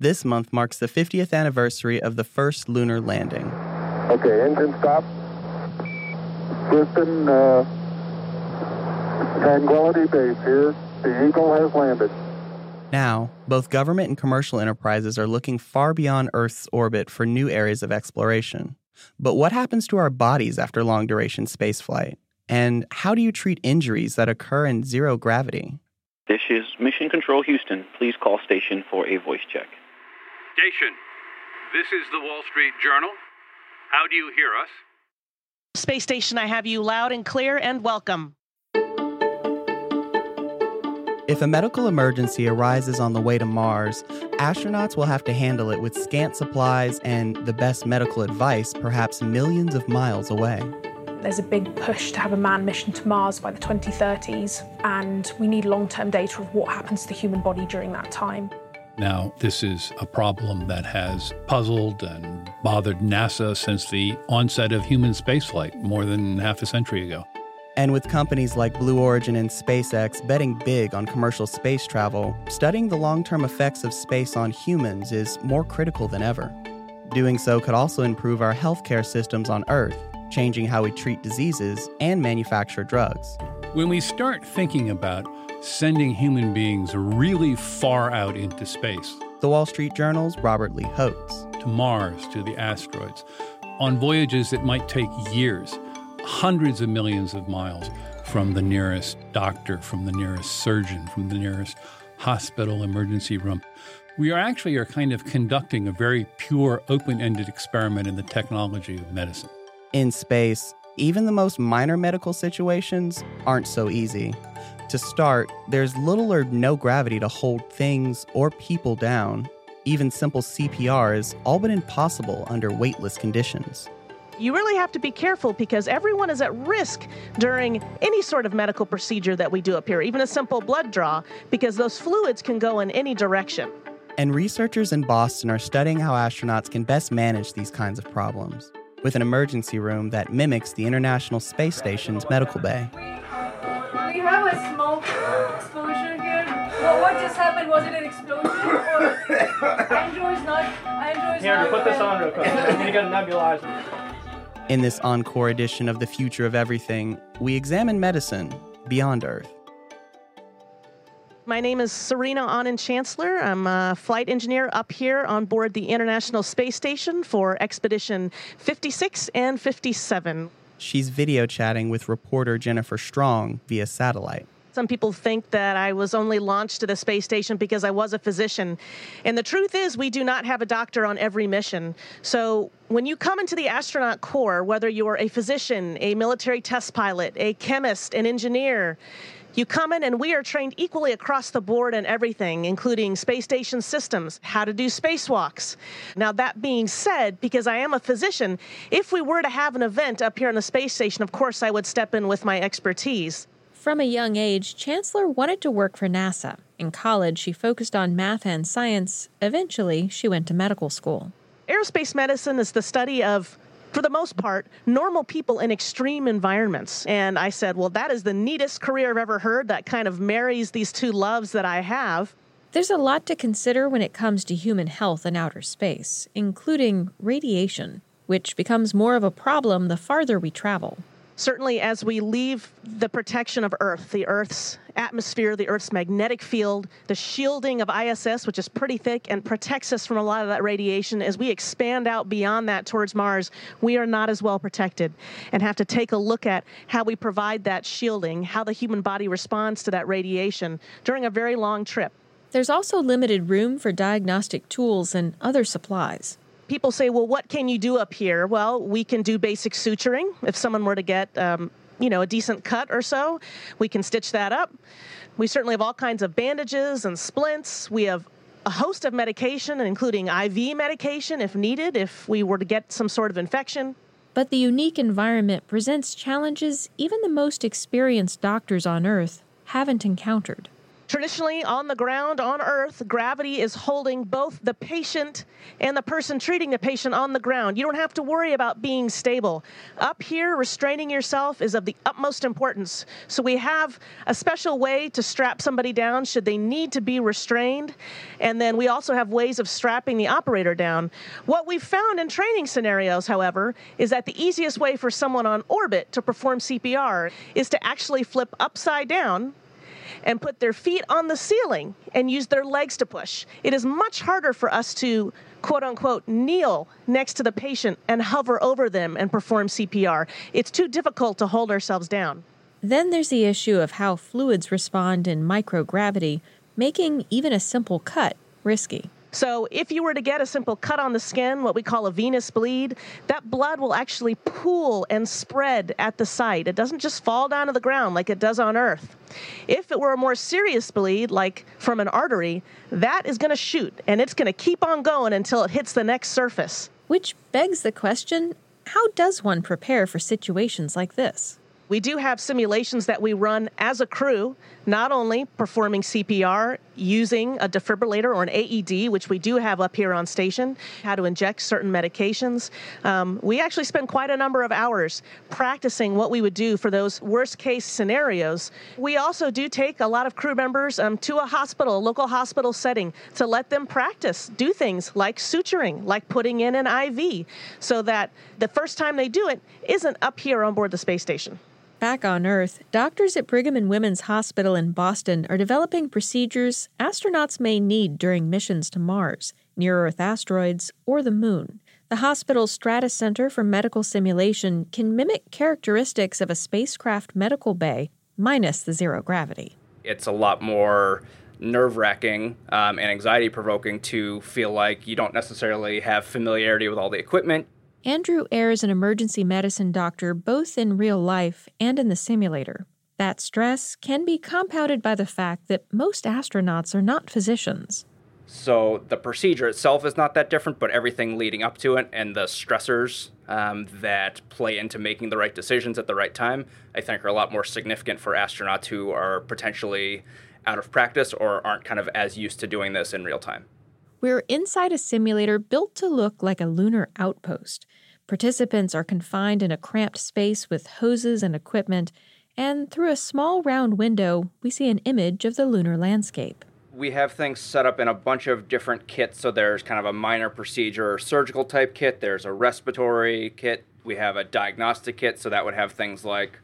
This month marks the 50th anniversary of the first lunar landing. Okay, engine stop. Houston, uh, Tranquility Base here. The Eagle has landed. Now, both government and commercial enterprises are looking far beyond Earth's orbit for new areas of exploration. But what happens to our bodies after long duration spaceflight? And how do you treat injuries that occur in zero gravity? This is Mission Control Houston. Please call station for a voice check. Station, this is the Wall Street Journal. How do you hear us? Space Station, I have you loud and clear and welcome. If a medical emergency arises on the way to Mars, astronauts will have to handle it with scant supplies and the best medical advice, perhaps millions of miles away. There's a big push to have a manned mission to Mars by the 2030s, and we need long term data of what happens to the human body during that time. Now, this is a problem that has puzzled and bothered NASA since the onset of human spaceflight more than half a century ago. And with companies like Blue Origin and SpaceX betting big on commercial space travel, studying the long term effects of space on humans is more critical than ever. Doing so could also improve our healthcare systems on Earth, changing how we treat diseases and manufacture drugs. When we start thinking about sending human beings really far out into space, The Wall Street Journal's Robert Lee Hotz. to Mars, to the asteroids, on voyages that might take years, hundreds of millions of miles from the nearest doctor, from the nearest surgeon, from the nearest hospital emergency room. We are actually are kind of conducting a very pure, open-ended experiment in the technology of medicine. In space, even the most minor medical situations aren't so easy. To start, there's little or no gravity to hold things or people down. Even simple CPR is all but impossible under weightless conditions. You really have to be careful because everyone is at risk during any sort of medical procedure that we do up here, even a simple blood draw, because those fluids can go in any direction. And researchers in Boston are studying how astronauts can best manage these kinds of problems with an emergency room that mimics the International Space Station's medical bay. We have a smoke explosion here. What, what just happened? Was it an explosion? Or Andrew is not. Andrew is Here, not. put this on real quick. I need to get a nebulizer. In this encore edition of The Future of Everything, we examine medicine beyond Earth. My name is Serena Auñón-Chancellor. I'm a flight engineer up here on board the International Space Station for Expedition 56 and 57. She's video chatting with reporter Jennifer Strong via satellite. Some people think that I was only launched to the space station because I was a physician. And the truth is, we do not have a doctor on every mission. So when you come into the astronaut corps, whether you're a physician, a military test pilot, a chemist, an engineer, you come in and we are trained equally across the board in everything, including space station systems, how to do spacewalks. Now, that being said, because I am a physician, if we were to have an event up here on the space station, of course I would step in with my expertise. From a young age, Chancellor wanted to work for NASA. In college, she focused on math and science. Eventually, she went to medical school. Aerospace medicine is the study of, for the most part, normal people in extreme environments. And I said, well, that is the neatest career I've ever heard that kind of marries these two loves that I have. There's a lot to consider when it comes to human health in outer space, including radiation, which becomes more of a problem the farther we travel. Certainly, as we leave the protection of Earth, the Earth's atmosphere, the Earth's magnetic field, the shielding of ISS, which is pretty thick and protects us from a lot of that radiation, as we expand out beyond that towards Mars, we are not as well protected and have to take a look at how we provide that shielding, how the human body responds to that radiation during a very long trip. There's also limited room for diagnostic tools and other supplies. People say, well, what can you do up here? Well, we can do basic suturing. If someone were to get, um, you know, a decent cut or so, we can stitch that up. We certainly have all kinds of bandages and splints. We have a host of medication, including IV medication if needed, if we were to get some sort of infection. But the unique environment presents challenges even the most experienced doctors on Earth haven't encountered. Traditionally, on the ground, on Earth, gravity is holding both the patient and the person treating the patient on the ground. You don't have to worry about being stable. Up here, restraining yourself is of the utmost importance. So, we have a special way to strap somebody down should they need to be restrained. And then we also have ways of strapping the operator down. What we've found in training scenarios, however, is that the easiest way for someone on orbit to perform CPR is to actually flip upside down and put their feet on the ceiling and use their legs to push. It is much harder for us to quote unquote kneel next to the patient and hover over them and perform CPR. It's too difficult to hold ourselves down. Then there's the issue of how fluids respond in microgravity, making even a simple cut risky. So, if you were to get a simple cut on the skin, what we call a venous bleed, that blood will actually pool and spread at the site. It doesn't just fall down to the ground like it does on Earth. If it were a more serious bleed, like from an artery, that is going to shoot and it's going to keep on going until it hits the next surface. Which begs the question how does one prepare for situations like this? We do have simulations that we run as a crew, not only performing CPR using a defibrillator or an AED, which we do have up here on station, how to inject certain medications. Um, we actually spend quite a number of hours practicing what we would do for those worst case scenarios. We also do take a lot of crew members um, to a hospital, a local hospital setting, to let them practice, do things like suturing, like putting in an IV, so that the first time they do it isn't up here on board the space station. Back on Earth, doctors at Brigham and Women's Hospital in Boston are developing procedures astronauts may need during missions to Mars, near Earth asteroids, or the Moon. The hospital's Stratus Center for Medical Simulation can mimic characteristics of a spacecraft medical bay, minus the zero gravity. It's a lot more nerve wracking um, and anxiety provoking to feel like you don't necessarily have familiarity with all the equipment. Andrew Eyre is an emergency medicine doctor both in real life and in the simulator. That stress can be compounded by the fact that most astronauts are not physicians. So the procedure itself is not that different, but everything leading up to it and the stressors um, that play into making the right decisions at the right time, I think are a lot more significant for astronauts who are potentially out of practice or aren't kind of as used to doing this in real time. We're inside a simulator built to look like a lunar outpost. Participants are confined in a cramped space with hoses and equipment, and through a small round window, we see an image of the lunar landscape. We have things set up in a bunch of different kits. So there's kind of a minor procedure or surgical type kit, there's a respiratory kit, we have a diagnostic kit, so that would have things like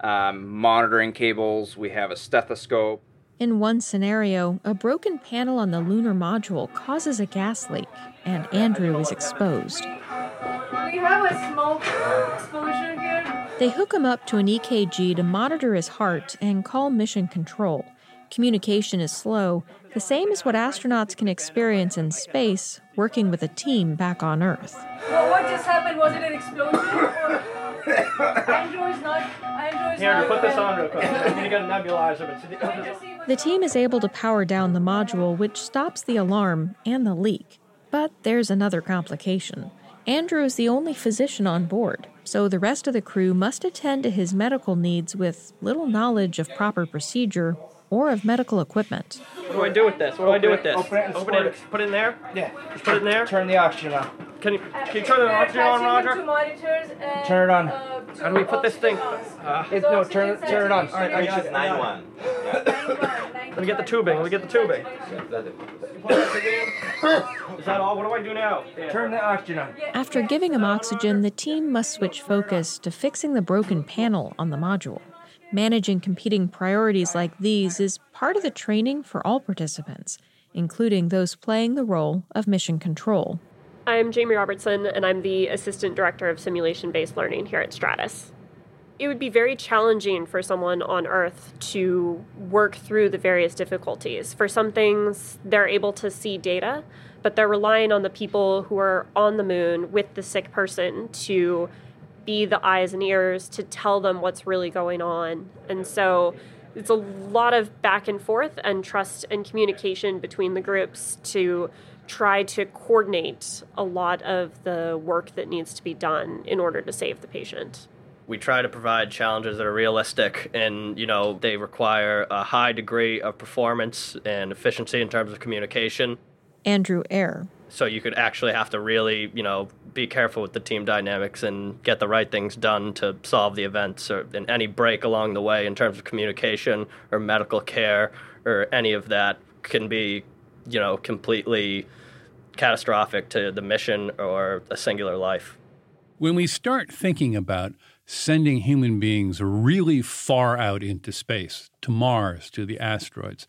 um, monitoring cables, we have a stethoscope, in one scenario, a broken panel on the lunar module causes a gas leak, and Andrew is exposed. We have a smoke exposure here. They hook him up to an EKG to monitor his heart and call mission control. Communication is slow, the same as what astronauts can experience in space working with a team back on Earth. Well, what just happened? Was it an explosion? Andrew is not. Andrew is Here, not. put this on real quick. I'm gonna get a nebulizer. The team is able to power down the module, which stops the alarm and the leak. But there's another complication. Andrew is the only physician on board, so the rest of the crew must attend to his medical needs with little knowledge of proper procedure or of medical equipment. What do I do with this? What do I do with this? Open it and Open squirt it. Put it in there. Yeah. Just put it in there. Turn the oxygen on. Can you can you turn the oxygen on, Roger? Turn it on. uh, How do we put this thing? Uh, It, no, turn it, turn it on. All right, I got it. Nine one. let me get the tubing. Let me get the tubing. Is that all? What do I do now? Turn the oxygen on. After giving him oxygen, the team must switch focus to fixing the broken panel on the module. Managing competing priorities like these is part of the training for all participants, including those playing the role of mission control. I'm Jamie Robertson, and I'm the Assistant Director of Simulation Based Learning here at Stratus. It would be very challenging for someone on Earth to work through the various difficulties. For some things, they're able to see data, but they're relying on the people who are on the moon with the sick person to be the eyes and ears to tell them what's really going on. And so it's a lot of back and forth and trust and communication between the groups to try to coordinate a lot of the work that needs to be done in order to save the patient. We try to provide challenges that are realistic and, you know, they require a high degree of performance and efficiency in terms of communication. Andrew Eyre. So you could actually have to really, you know, be careful with the team dynamics and get the right things done to solve the events or in any break along the way in terms of communication or medical care or any of that can be, you know, completely catastrophic to the mission or a singular life. When we start thinking about sending human beings really far out into space, to Mars, to the asteroids,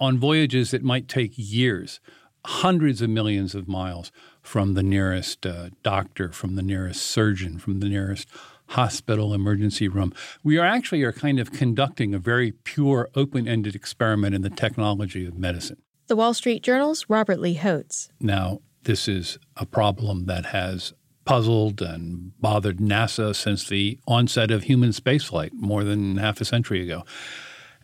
on voyages that might take years, hundreds of millions of miles from the nearest uh, doctor, from the nearest surgeon, from the nearest hospital emergency room. We are actually are kind of conducting a very pure, open-ended experiment in the technology of medicine. The Wall Street Journal's Robert Lee Hotz. Now, this is a problem that has puzzled and bothered NASA since the onset of human spaceflight more than half a century ago.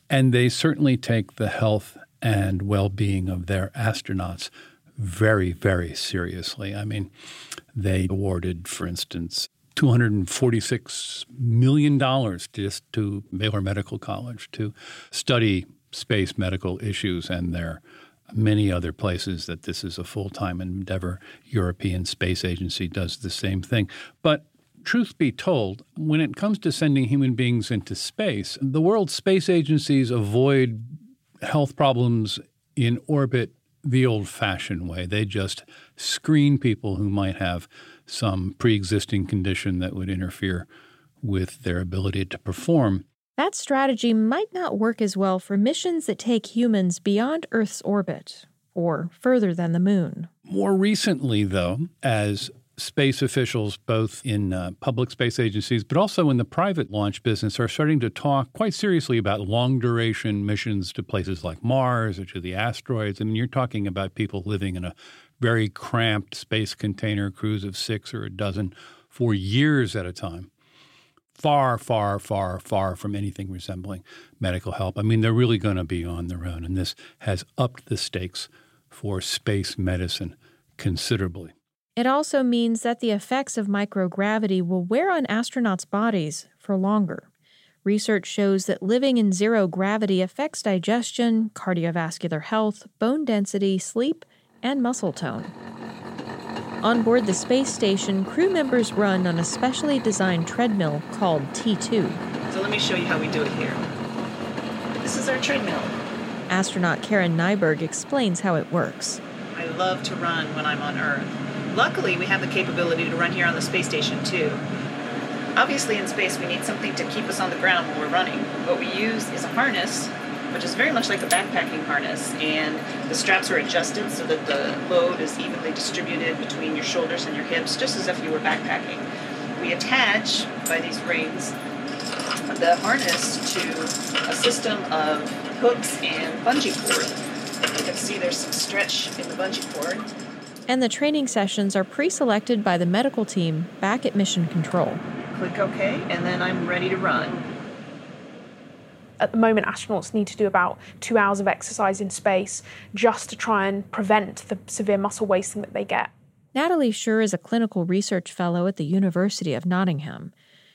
And they certainly take the health and well being of their astronauts very, very seriously. I mean, they awarded, for instance, $246 million just to Baylor Medical College to study space medical issues and there are many other places that this is a full-time endeavor. European Space Agency does the same thing. But truth be told, when it comes to sending human beings into space, the world space agencies avoid health problems in orbit the old fashioned way. They just screen people who might have some pre existing condition that would interfere with their ability to perform. That strategy might not work as well for missions that take humans beyond Earth's orbit or further than the moon. More recently, though, as space officials, both in uh, public space agencies but also in the private launch business, are starting to talk quite seriously about long duration missions to places like Mars or to the asteroids. I mean, you're talking about people living in a very cramped space container crews of six or a dozen for years at a time. Far, far, far, far from anything resembling medical help. I mean, they're really going to be on their own, and this has upped the stakes for space medicine considerably. It also means that the effects of microgravity will wear on astronauts' bodies for longer. Research shows that living in zero gravity affects digestion, cardiovascular health, bone density, sleep, and muscle tone. On board the space station, crew members run on a specially designed treadmill called T2. So let me show you how we do it here. This is our treadmill. Astronaut Karen Nyberg explains how it works. I love to run when I'm on Earth. Luckily, we have the capability to run here on the space station too. Obviously, in space, we need something to keep us on the ground when we're running. What we use is a harness, which is very much like a backpacking harness, and the straps are adjusted so that the load is evenly distributed between your shoulders and your hips, just as if you were backpacking. We attach, by these rings, the harness to a system of hooks and bungee cord. You can see there's some stretch in the bungee cord and the training sessions are pre selected by the medical team back at Mission Control. Click OK, and then I'm ready to run. At the moment, astronauts need to do about two hours of exercise in space just to try and prevent the severe muscle wasting that they get. Natalie Shur is a clinical research fellow at the University of Nottingham.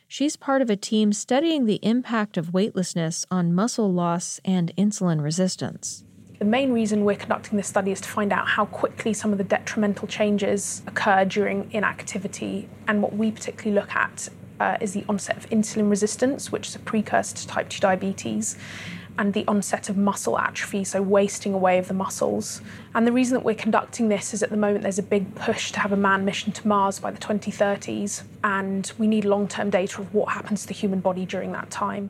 She's part of a team studying the impact of weightlessness on muscle loss and insulin resistance. The main reason we're conducting this study is to find out how quickly some of the detrimental changes occur during inactivity. And what we particularly look at uh, is the onset of insulin resistance, which is a precursor to type 2 diabetes, and the onset of muscle atrophy, so wasting away of the muscles. And the reason that we're conducting this is at the moment there's a big push to have a manned mission to Mars by the 2030s, and we need long term data of what happens to the human body during that time.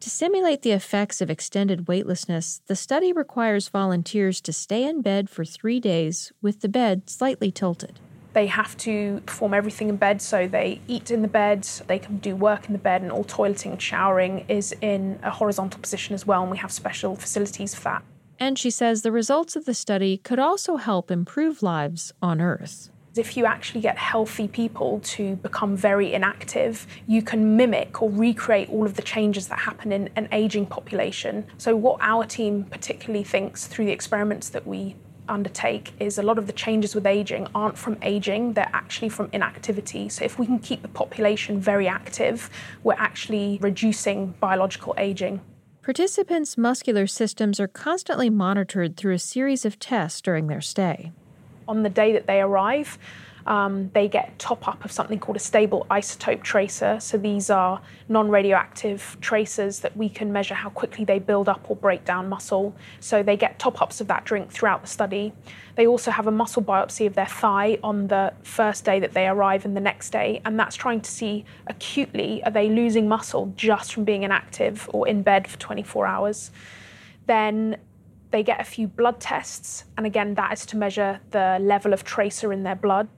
To simulate the effects of extended weightlessness, the study requires volunteers to stay in bed for three days with the bed slightly tilted. They have to perform everything in bed, so they eat in the bed, they can do work in the bed, and all toileting and showering is in a horizontal position as well, and we have special facilities for that. And she says the results of the study could also help improve lives on Earth if you actually get healthy people to become very inactive, you can mimic or recreate all of the changes that happen in an aging population. So, what our team particularly thinks through the experiments that we undertake is a lot of the changes with aging aren't from aging, they're actually from inactivity. So if we can keep the population very active, we're actually reducing biological aging. Participants' muscular systems are constantly monitored through a series of tests during their stay. On the day that they arrive, um, they get top up of something called a stable isotope tracer. So these are non radioactive tracers that we can measure how quickly they build up or break down muscle. So they get top ups of that drink throughout the study. They also have a muscle biopsy of their thigh on the first day that they arrive and the next day. And that's trying to see acutely are they losing muscle just from being inactive or in bed for 24 hours. Then they get a few blood tests, and again, that is to measure the level of tracer in their blood.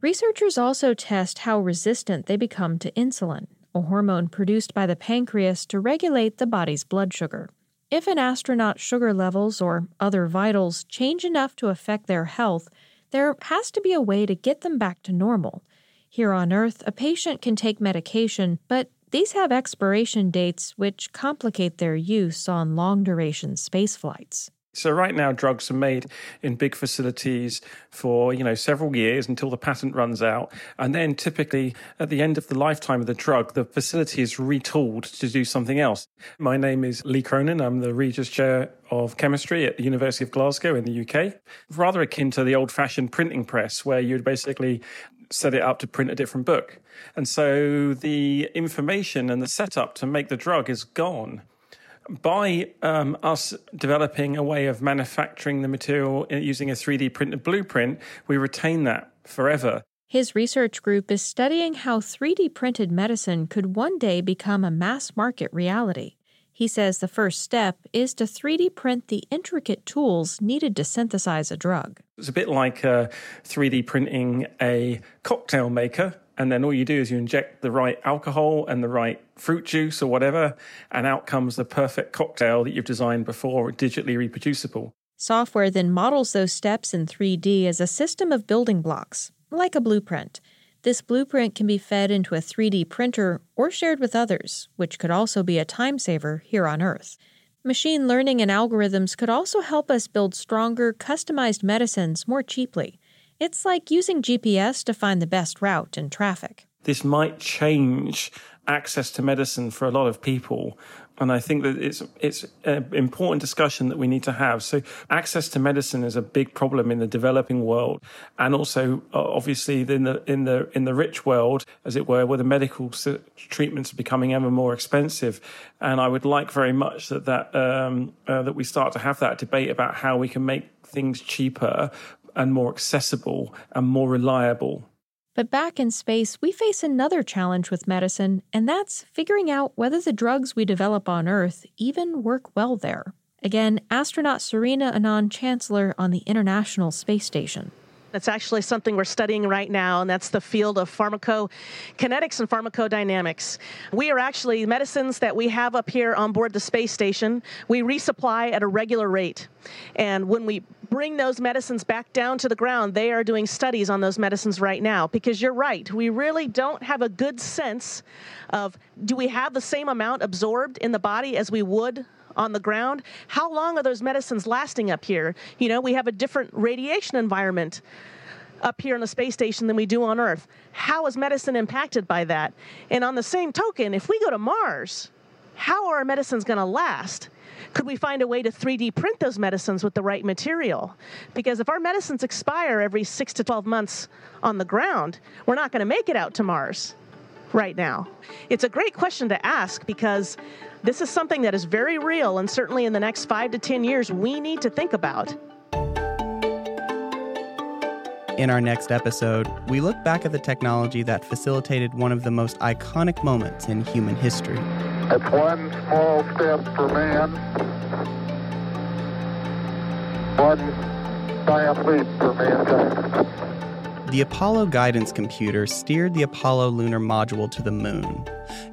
Researchers also test how resistant they become to insulin, a hormone produced by the pancreas to regulate the body's blood sugar. If an astronaut's sugar levels or other vitals change enough to affect their health, there has to be a way to get them back to normal. Here on Earth, a patient can take medication, but these have expiration dates which complicate their use on long duration space flights. So right now, drugs are made in big facilities for you know several years until the patent runs out, and then typically at the end of the lifetime of the drug, the facility is retooled to do something else. My name is Lee Cronin. I'm the Regis Chair of Chemistry at the University of Glasgow in the UK. Rather akin to the old-fashioned printing press, where you'd basically set it up to print a different book, and so the information and the setup to make the drug is gone by um, us developing a way of manufacturing the material using a 3D printed blueprint, we retain that forever. His research group is studying how 3D printed medicine could one day become a mass market reality. He says the first step is to 3D print the intricate tools needed to synthesize a drug. It's a bit like uh, 3D printing a cocktail maker and then all you do is you inject the right alcohol and the right fruit juice or whatever, and out comes the perfect cocktail that you've designed before, digitally reproducible. Software then models those steps in 3D as a system of building blocks, like a blueprint. This blueprint can be fed into a 3D printer or shared with others, which could also be a time saver here on Earth. Machine learning and algorithms could also help us build stronger, customized medicines more cheaply. It's like using GPS to find the best route in traffic. This might change access to medicine for a lot of people. And I think that it's it's an important discussion that we need to have. So access to medicine is a big problem in the developing world, and also uh, obviously in the in the in the rich world, as it were, where the medical treatments are becoming ever more expensive. And I would like very much that that um, uh, that we start to have that debate about how we can make things cheaper and more accessible and more reliable. But back in space, we face another challenge with medicine, and that's figuring out whether the drugs we develop on Earth even work well there. Again, astronaut Serena Auñón-Chancellor on the International Space Station. That's actually something we're studying right now, and that's the field of pharmacokinetics and pharmacodynamics. We are actually medicines that we have up here on board the space station, we resupply at a regular rate. And when we bring those medicines back down to the ground, they are doing studies on those medicines right now because you're right. We really don't have a good sense of do we have the same amount absorbed in the body as we would on the ground. How long are those medicines lasting up here? You know, we have a different radiation environment up here on the space station than we do on Earth. How is medicine impacted by that? And on the same token, if we go to Mars, how are our medicines going to last? Could we find a way to 3D print those medicines with the right material? Because if our medicines expire every six to 12 months on the ground, we're not going to make it out to Mars right now. It's a great question to ask because this is something that is very real, and certainly in the next five to 10 years, we need to think about. In our next episode, we look back at the technology that facilitated one of the most iconic moments in human history. It's one small step for man, one giant leap for mankind. The Apollo guidance computer steered the Apollo lunar module to the moon.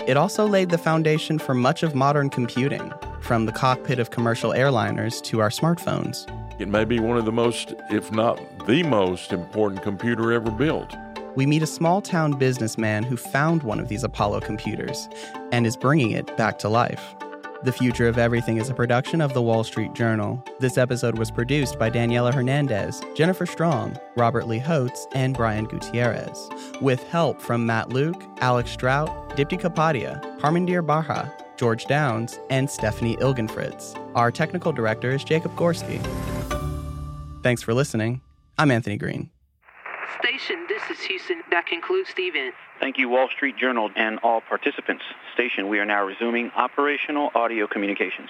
It also laid the foundation for much of modern computing, from the cockpit of commercial airliners to our smartphones. It may be one of the most, if not the most important computer ever built. We meet a small town businessman who found one of these Apollo computers and is bringing it back to life. The Future of Everything is a production of the Wall Street Journal. This episode was produced by Daniela Hernandez, Jennifer Strong, Robert Lee Hotz, and Brian Gutierrez, with help from Matt Luke, Alex Strout, Dipti Kapadia, Harmandir Barha, George Downs, and Stephanie Ilgenfritz. Our technical director is Jacob Gorski. Thanks for listening. I'm Anthony Green. Station. That concludes the event. Thank you, Wall Street Journal, and all participants. Station, we are now resuming operational audio communications.